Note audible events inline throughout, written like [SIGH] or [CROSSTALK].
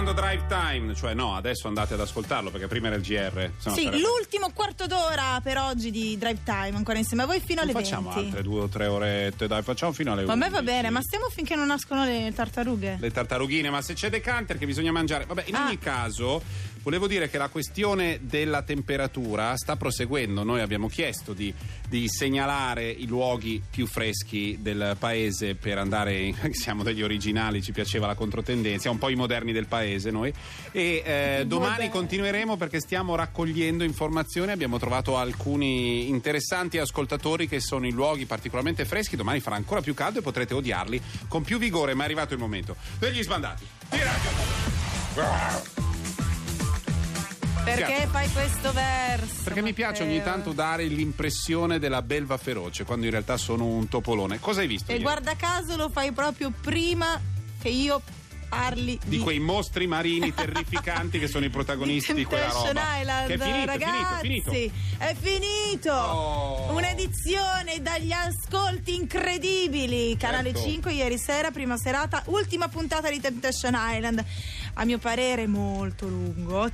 Ascoltando Drive Time, cioè no, adesso andate ad ascoltarlo perché prima era il GR. Sì, sarebbe- l'ultimo quarto d'ora per oggi di Drive Time, ancora insieme a voi fino alle Non facciamo 20. altre due o tre orette, dai, facciamo fino alle Ma a me va 11. bene, ma stiamo finché non nascono le tartarughe. Le tartarughine, ma se c'è decanter che bisogna mangiare. Vabbè, in Ah. ogni caso, volevo dire che la questione della temperatura sta proseguendo. Noi abbiamo chiesto di, di segnalare i luoghi più freschi del paese per andare. [LAUGHS] Siamo degli originali, ci piaceva la controtendenza, un po' i moderni del paese noi. E eh, domani continueremo perché stiamo raccogliendo informazioni. Abbiamo trovato alcuni interessanti ascoltatori che sono in luoghi particolarmente freschi. Domani farà ancora più caldo e potrete odiarli con più vigore, ma è arrivato il momento degli sbandati. Di radio. Perché fai questo verso? Perché mi piace ogni tanto dare l'impressione della belva feroce quando in realtà sono un topolone. Cosa hai visto? E ieri? guarda caso lo fai proprio prima che io parli di di, quei mostri marini terrificanti che sono i [LAUGHS] protagonisti di quella roba. Island, che è finito, ragazzi, è finito, è finito. È finito! Oh. Un'edizione dagli ascolti incredibili. Canale Certo. 5 ieri sera, prima serata, ultima puntata di Temptation Island. A mio parere molto lungo.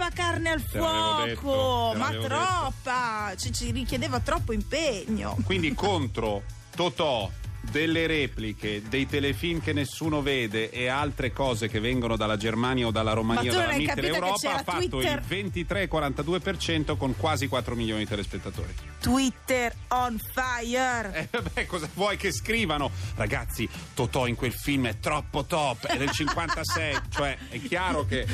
Troppa carne al Te detto, fuoco, ma troppa. Ci, ci richiedeva troppo impegno. Quindi contro Totò delle repliche, dei telefilm che nessuno vede e altre cose che vengono dalla Germania o dalla Romania Ma o dalla hai Mitt capito che Europa c'era ha fatto Twitter? il 23,42% con quasi 4 milioni di telespettatori. Twitter on fire. E vabbè, cosa vuoi che scrivano? Ragazzi, Totò in quel film è troppo top, è del 56, [LAUGHS] cioè è chiaro che...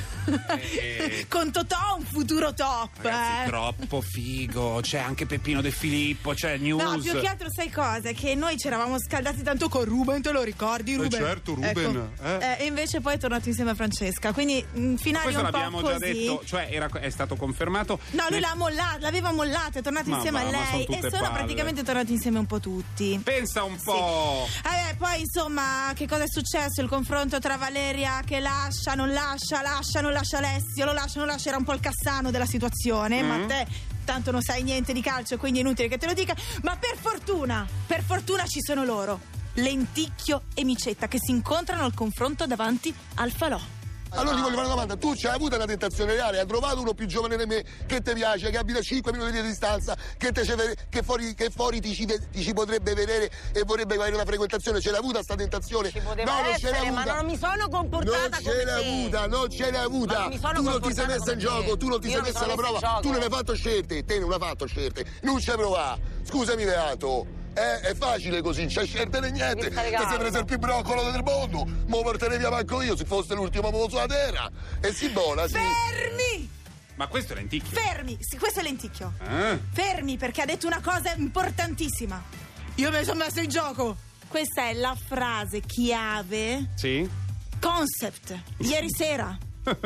eh, Con Totò un futuro top. Ragazzi, eh. troppo figo. C'è anche Peppino De Filippo, c'è News. No, più che altro sai cosa? Che noi ci eravamo scaldati tanto con Ruben, te lo ricordi Ruben? certo, Ruben, Ecco. eh. Eh, e invece poi è tornato insieme a Francesca, quindi mh, finali Questo un po' l'abbiamo così. già detto, cioè era- è stato confermato. No, lui Nel- l'ha mollato, l'aveva mollato, è tornato Ma insieme va, a sono lei tutte e sono palle. praticamente tornati insieme un po' tutti. Pensa un po'. Vabbè, poi insomma, che cosa è successo? Il confronto tra Valeria che lascia, non lascia, lascia, non lascia Alessio, lo lascia, non lascia, era un po' il cassano della situazione, Mm. ma te tanto non sai niente di calcio, quindi è inutile che te lo dica, ma per fortuna, per fortuna ci sono loro. Lenticchio e Micetta che si incontrano al confronto davanti al falò. Allora ti voglio fare una domanda, tu c'hai avuto una tentazione reale, hai trovato uno più giovane di me che ti piace, che abita a 5 minuti di distanza, che, che fuori, che fuori ti, ci, ti ci potrebbe vedere e vorrebbe avere una frequentazione, ce l'hai avuta sta tentazione? Ci no, non ce l'hai essere, ma avuta. non mi sono comportata non ce l'hai avuta, non ce l'hai avuta. Non tu non ti sei messa in te. gioco, tu non ti Io sei messa alla prova, tu non hai fatto scelte, te non hai fatto scelte, non ci provare. Scusami Beato. Eh, è facile così, non c'è scelte né niente. Che sei preso il più broccolo del mondo. Mo porterei via manco io se fosse l'ultimo uomo sulla terra. E si vola, sì. Fermi! Ma questo è lenticchio. Fermi! Sì, questo è Lenticchio. Eh? Fermi perché ha detto una cosa importantissima. Io mi sono messo in gioco. Questa è la frase chiave Sì? concept ieri sera.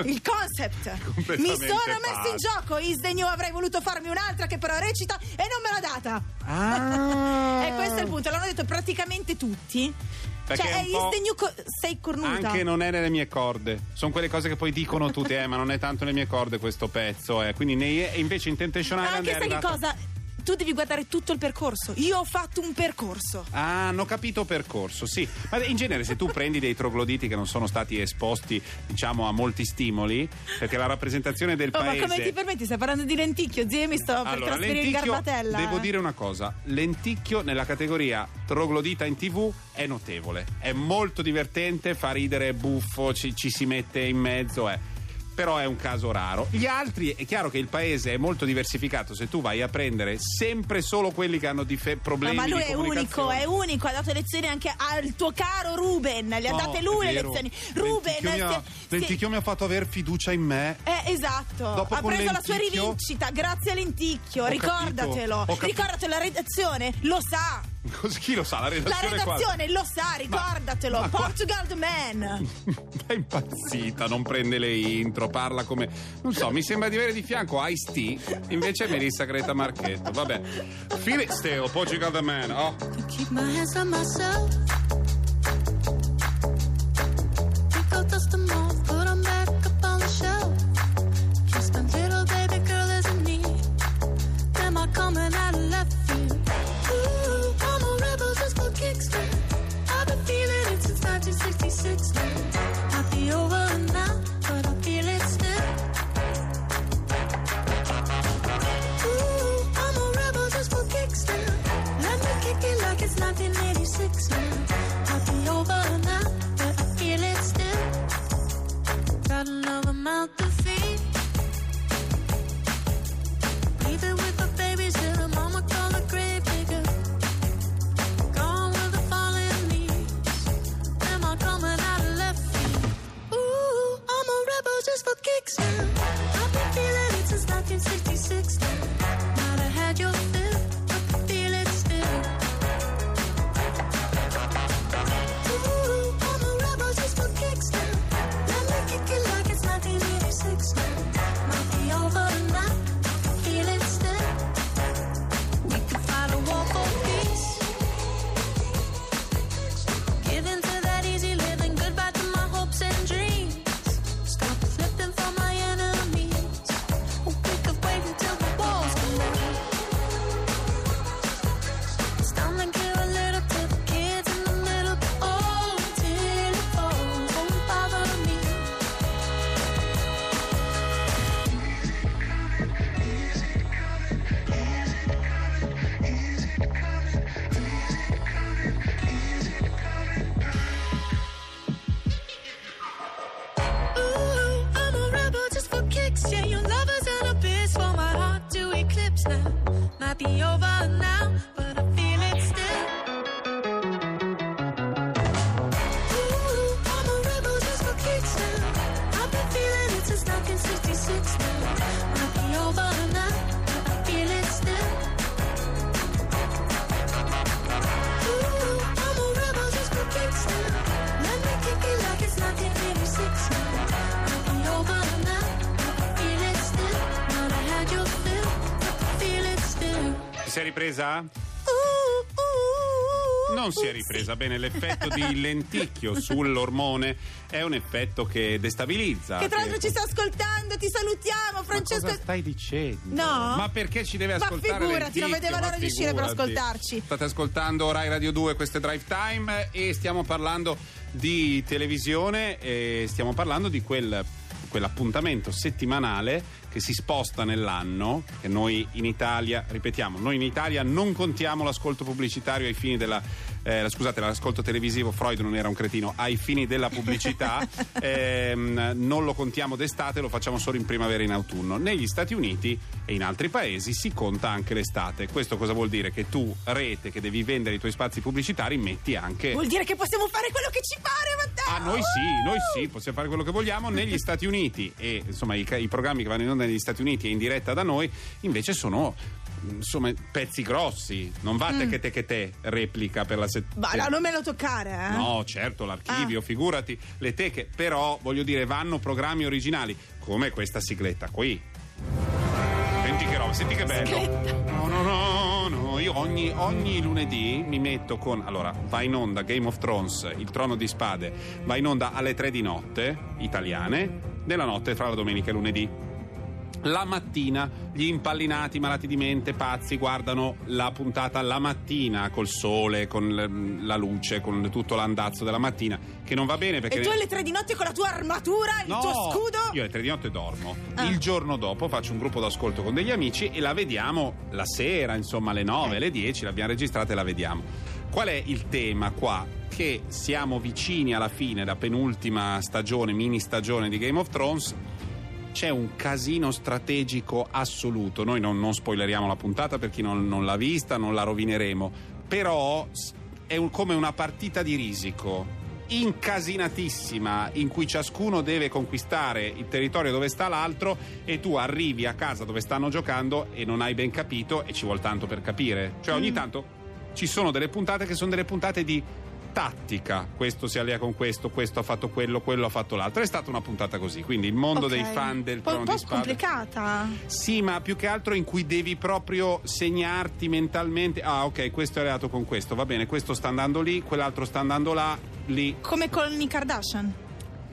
Il concept. [LAUGHS] Mi sono messo pazzo. in gioco. Is the New avrei voluto farmi un'altra che però recita e non me l'ha data. Ah. [LAUGHS] E questo è il punto. L'hanno detto praticamente tutti. Perché cioè, un Is co- sei cornuta. Anche non è nelle mie corde. Sono quelle cose che poi dicono tutti, eh, ma non è tanto nelle mie corde questo pezzo. Eh. Quindi nei- invece in Temptation Ma Island anche sai che cosa? Tu devi guardare tutto il percorso. Io ho fatto un percorso. Ah, hanno capito percorso, sì. Ma in genere se tu prendi dei trogloditi che non sono stati esposti, diciamo, a molti stimoli, perché la rappresentazione del Oh, ma paese... come ti permetti? Stai parlando di lenticchio, zia, mi sto per Allora, trasferire in garbatella. devo dire una cosa, lenticchio nella categoria troglodita in tv è notevole, è molto divertente, fa ridere, è buffo, ci, ci si mette in mezzo, eh. Però è un caso raro. Gli altri, è chiaro che il paese è molto diversificato, se tu vai a prendere sempre solo quelli che hanno dife- No, problemi ma lui è unico, è unico, ha dato lezioni anche al tuo caro Ruben, le ha No, date lui le lezioni. Ruben, Lenticchio mi ha, si- si- Lenticchio mi ha fatto aver fiducia in me. Eh, esatto, Dopo ha preso la sua Lenticchio- rivincita grazie a Lenticchio, Ho ricordatelo. capito. Ricordatelo, la redazione lo sa. [LAUGHS] Così chi lo sa, la La redazione, qua- redazione lo sa, ricordatelo. ma qua- Portugal the Man. [LAUGHS] È impazzita, non prende le intro, parla come. Non so, mi sembra di avere di fianco Ice-T, invece è Melissa Greta Marchetto. Vabbè. It still, Portugal the Man. Oh. Thanks. the over. Ti sei ripresa? Non si è ripresa bene, l'effetto di [LAUGHS] lenticchio sull'ormone è un effetto che destabilizza. Che tra l'altro ci sta ascoltando, ti salutiamo, Ma Francesco. cosa stai dicendo? No. Ma perché ci deve Ma ascoltare figurati, non vedeva Ma l'ora di uscire per ascoltarci. State ascoltando Rai Radio 2, questo è Drive Time e stiamo parlando di televisione e stiamo parlando di quel quell'appuntamento settimanale che si sposta nell'anno, che noi in Italia, ripetiamo, noi in Italia non contiamo l'ascolto pubblicitario ai fini della, eh, scusate, l'ascolto televisivo, Freud non era un cretino, ai fini della pubblicità, [LAUGHS] ehm, non lo contiamo d'estate, lo facciamo solo in primavera e in autunno. Negli Stati Uniti e in altri paesi si conta anche l'estate. Questo cosa vuol dire? Che tu, rete, che devi vendere i tuoi spazi pubblicitari, metti anche... Vuol dire che possiamo fare quello che ci pare, Matteo. Ah, noi sì, noi sì, possiamo fare quello che vogliamo. Negli Stati Uniti e insomma i, i programmi che vanno in onda negli Stati Uniti e in diretta da noi invece sono insomma pezzi grossi. Non va te che te che te replica per la Ma settimana. no, non me lo toccare, eh. No, certo, l'archivio, Ah. figurati, le teche, però voglio dire, vanno programmi originali, come questa sigletta qui. Senti che roba, senti che bello. No, no, no, no, io ogni, ogni lunedì mi metto con... Allora, va in onda Game of Thrones, il trono di spade, va in onda alle 3 di notte, italiane, nella notte tra la domenica e lunedì. La mattina gli impallinati, malati di mente, pazzi, guardano la puntata la mattina col sole, con la luce, con tutto l'andazzo della mattina, che non va bene perché... E tu alle tre di notte con la tua armatura, il No, tuo scudo? Io alle tre di notte dormo. Ah. Il giorno dopo faccio un gruppo d'ascolto con degli amici e la vediamo la sera, insomma alle 9, alle 10, l'abbiamo registrata e la vediamo. Qual è il tema qua? Che siamo vicini alla fine, la penultima stagione, mini stagione di Game of Thrones. C'è un casino strategico assoluto. Noi non, non spoileriamo la puntata per chi non, non l'ha vista, non la rovineremo. Però è un- come una partita di risico incasinatissima in cui ciascuno deve conquistare il territorio dove sta l'altro e tu arrivi a casa dove stanno giocando e non hai ben capito e ci vuole tanto per capire. Cioè ogni tanto ci sono delle puntate che sono delle puntate di tattica. Questo si allea con questo, questo ha fatto quello, quello ha fatto l'altro. È stata una puntata così. Quindi il mondo Ok. dei fan del po', trono un di po' spade. complicata. Sì, ma più che altro in cui devi proprio segnarti mentalmente. Ah, ok, questo è alleato con questo, va bene, questo sta andando lì, quell'altro sta andando là, lì. Come con i Kardashian.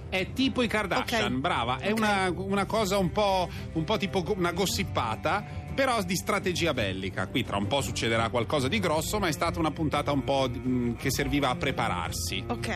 È tipo i Kardashian, Ok. brava. È Ok. una, una cosa un po', un po' tipo una gossipata, però di strategia bellica. Qui tra un po' succederà qualcosa di grosso, ma è stata una puntata un po' mh, che serviva a prepararsi. Ok.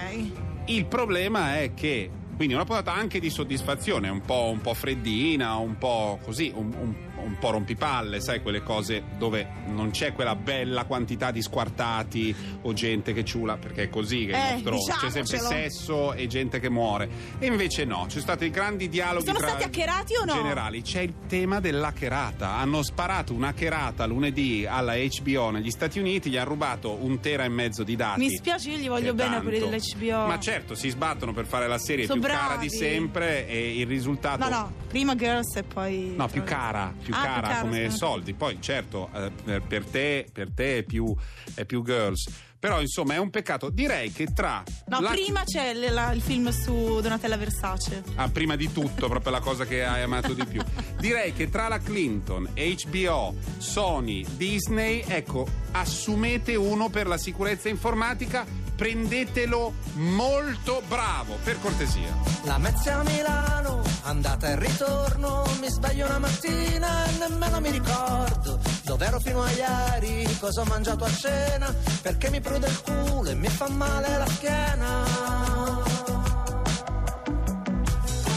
Il problema è che. Quindi una puntata anche di soddisfazione, un po', un po' freddina, un po' così, un, un- un po' rompipalle, sai, quelle cose dove non c'è quella bella quantità di squartati o gente che ciula, perché è così che Eh, nostro c'è sempre sesso e gente che muore. E invece no, ci sono stati grandi dialoghi Sono tra stati hackerati o no? generali. C'è il tema dell'hackerata. Hanno sparato un'hackerata lunedì alla HBO negli Stati Uniti, gli hanno rubato un tera e mezzo di dati. Mi spiace, io gli voglio bene tanto. quelli dell'HBO. Ma certo, si sbattono per fare la serie Sono più cara bravi. di sempre e il risultato. No, no, prima Girls e poi. No, più cara, più Ah, più cara cara, come scusa. soldi. Poi, certo, eh, per te, per te è, più, è più girls. Però, insomma, è un peccato. Direi che tra. No, la- prima c'è la- il film su Donatella Versace. Ah, prima di tutto, proprio la cosa che hai amato di più. Direi che tra la Clinton, HBO, Sony, Disney, ecco, assumete uno per la sicurezza informatica, prendetelo molto bravo, per cortesia. La Mezia a Milano, andata e ritorno, mi sveglio una mattina e nemmeno mi ricordo dove ero fino a ieri, cosa ho mangiato a cena, perché mi prude il culo e mi fa male la schiena.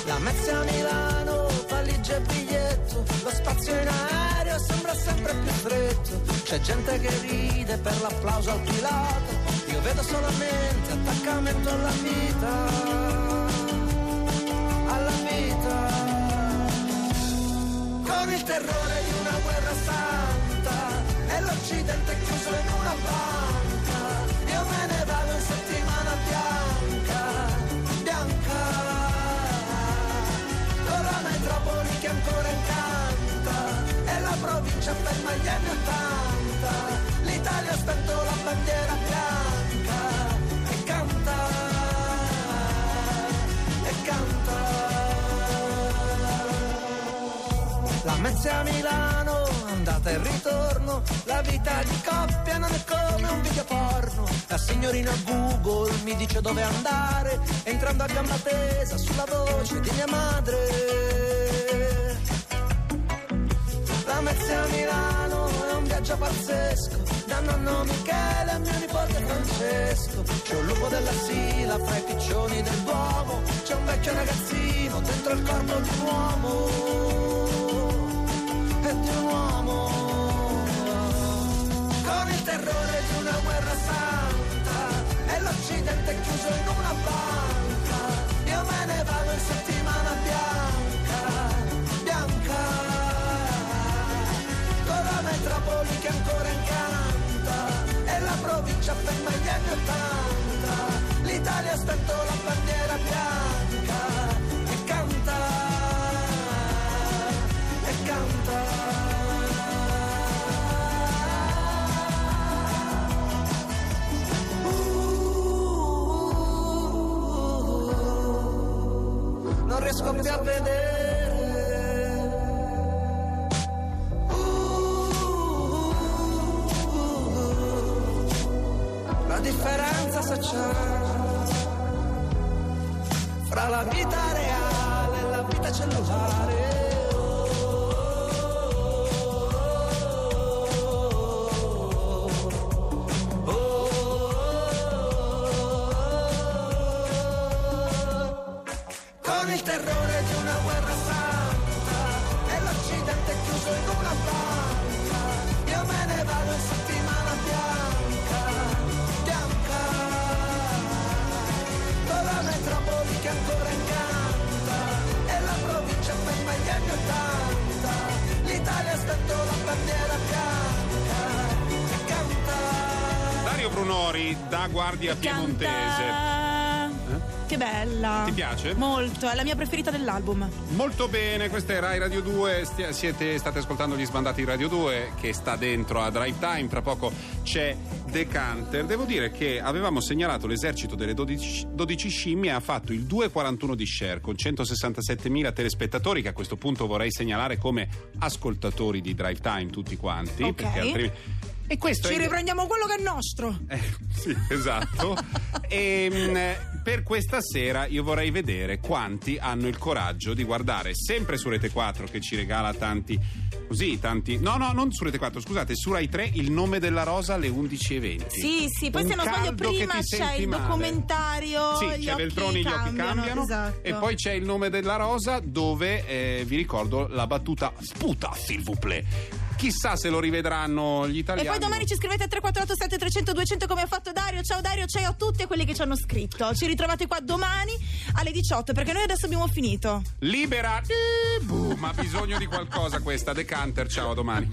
La Mezia a Milano, valigia e biglietto, lo spazio in aereo sembra sempre più stretto, c'è gente che ride per l'applauso al pilota, vedo solamente attaccamento alla vita alla vita. Con il terrore di una guerra santa e l'occidente chiuso in una banca io me ne vado in settimana bianca bianca. Con la metropoli che ancora incanta e la provincia ferma gli anni ottanta. l'Italia ha spento la bandiera Mezza a Milano, andata e ritorno, la vita di coppia non è come un video porno. La signorina Google mi dice dove andare, entrando a gamba tesa sulla voce di mia madre. La Mezza a Milano è un viaggio pazzesco, da nonno Michele a mio nipote Francesco. C'è un lupo della sila fra i piccioni del Duomo, c'è un vecchio ragazzino dentro il corpo di un uomo. E un uomo. Con il terrore di una guerra santa e l'Occidente chiuso in una banca. Io me ne vado in settimana bianca, bianca con la metropoli che ancora incanta differenza se c'è fra la vita reale e la vita cellulare. Da Guardia Piemontese. Canta. che bella. Ti piace? Molto, è la mia preferita dell'album. Molto bene, questa è Rai Radio 2, stia- siete, state ascoltando gli sbandati di Radio 2 che sta dentro a Drive Time, tra poco c'è Decanter. Devo dire che avevamo segnalato l'esercito delle 12, 12 scimmie ha fatto il 2,41 di share con 167.000 telespettatori che a questo punto vorrei segnalare come ascoltatori di Drive Time tutti quanti. Ok. perché altrimenti- E questo Ci è... riprendiamo quello che è nostro. Eh, sì, esatto. [LAUGHS] e mh, per questa sera io vorrei vedere quanti hanno il coraggio di guardare sempre su Rete 4 che ci regala tanti così tanti No, no, non su Rete 4, scusate, su Rai 3 il nome della rosa alle 11:20. Sì, sì, poi Un se non sbaglio prima c'è il male. documentario. Sì, gli c'è Veltroni, gli occhi cambiano. Esatto. E poi c'è il nome della rosa dove eh, vi ricordo la battuta sputa, s'il vous plaît. Chissà se lo rivedranno gli E italiani. poi domani ci scrivete a 348 7300 200 come ha fatto Dario. Ciao Dario, ciao a tutti e quelli che ci hanno scritto. Ci ritrovate qua domani alle 18 perché noi adesso abbiamo finito. Libera! Ma ha bisogno di qualcosa questa. Decanter, ciao, a domani.